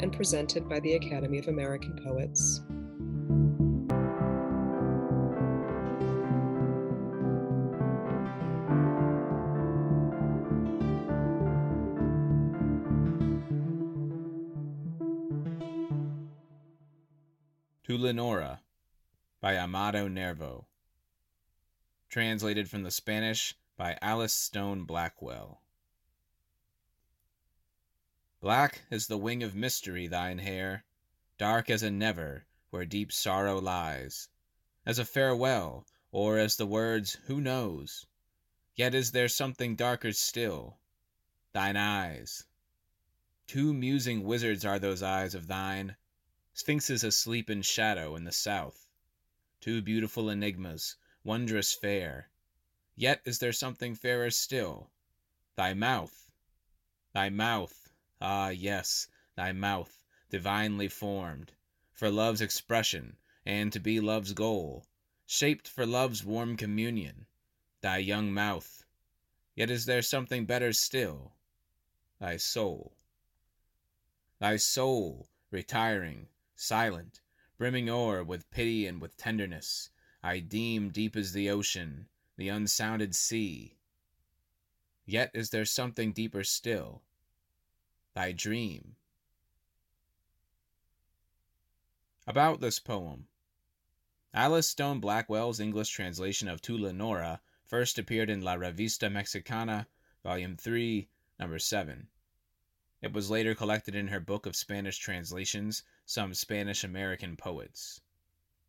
and presented by the Academy of American Poets. To Leonora by Amado Nervo. Translated from the Spanish by Alice Stone Blackwell. Black as the wing of mystery thine hair, dark as a never where deep sorrow lies, as a farewell, or as the words who knows? Yet is there something darker still thine eyes. Two musing wizards are those eyes of thine Sphinxes asleep in shadow in the south. Two beautiful enigmas, wondrous fair. Yet is there something fairer still thy mouth. Thy mouth, ah, yes, thy mouth, divinely formed For love's expression, and to be love's goal, Shaped for love's warm communion. Thy young mouth. Yet is there something better still thy soul. Thy soul, retiring silent, brimming o'er with pity and with tenderness, I deem deep as the ocean, the unsounded sea. Yet is there something deeper still thy dream. About this poem. Alice Stone Blackwell's English translation of To Leonora first appeared in La Revista Mexicana, Volume 3, Number 7. It was later collected in her book of Spanish translations, Some Spanish American Poets.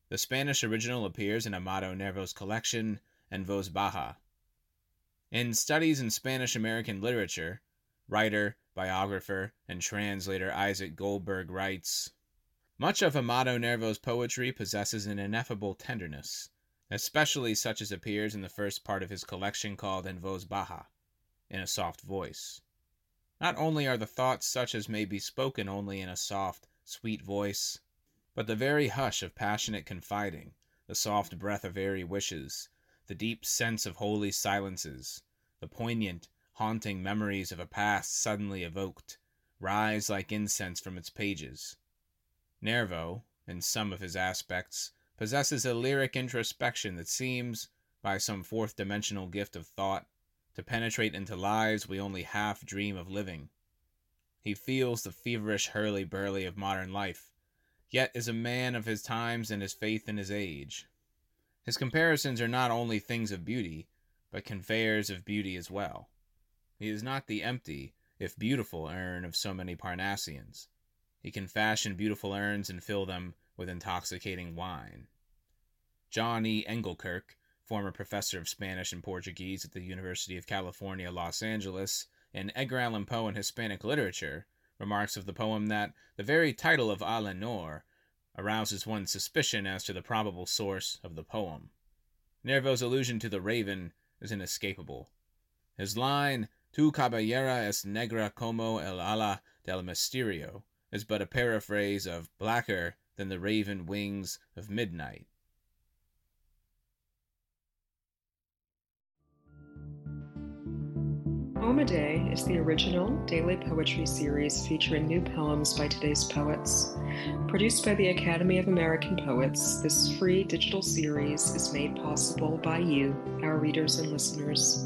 The Spanish original appears in Amado Nervo's collection, En Voz Baja. In Studies in Spanish American Literature, writer, biographer, and translator Isaac Goldberg writes Much of Amado Nervo's poetry possesses an ineffable tenderness, especially such as appears in the first part of his collection called En Voz Baja, in a soft voice. Not only are the thoughts such as may be spoken only in a soft, sweet voice, but the very hush of passionate confiding, the soft breath of airy wishes, the deep sense of holy silences, the poignant, haunting memories of a past suddenly evoked, rise like incense from its pages. Nervo, in some of his aspects, possesses a lyric introspection that seems, by some fourth dimensional gift of thought, to penetrate into lives we only half dream of living. He feels the feverish hurly burly of modern life, yet is a man of his times and his faith in his age. His comparisons are not only things of beauty, but conveyors of beauty as well. He is not the empty, if beautiful, urn of so many Parnassians. He can fashion beautiful urns and fill them with intoxicating wine. John E. Engelkirk, former professor of Spanish and Portuguese at the University of California, Los Angeles, in Edgar Allan Poe and Hispanic Literature, remarks of the poem that the very title of A Leonor arouses one's suspicion as to the probable source of the poem. Nervo's allusion to the raven is inescapable. His line, Tu cabellera es negra como el ala del misterio, is but a paraphrase of blacker than the raven wings of midnight. Poem a Day is the original daily poetry series featuring new poems by today's poets. Produced by the Academy of American Poets, this free digital series is made possible by you, our readers and listeners.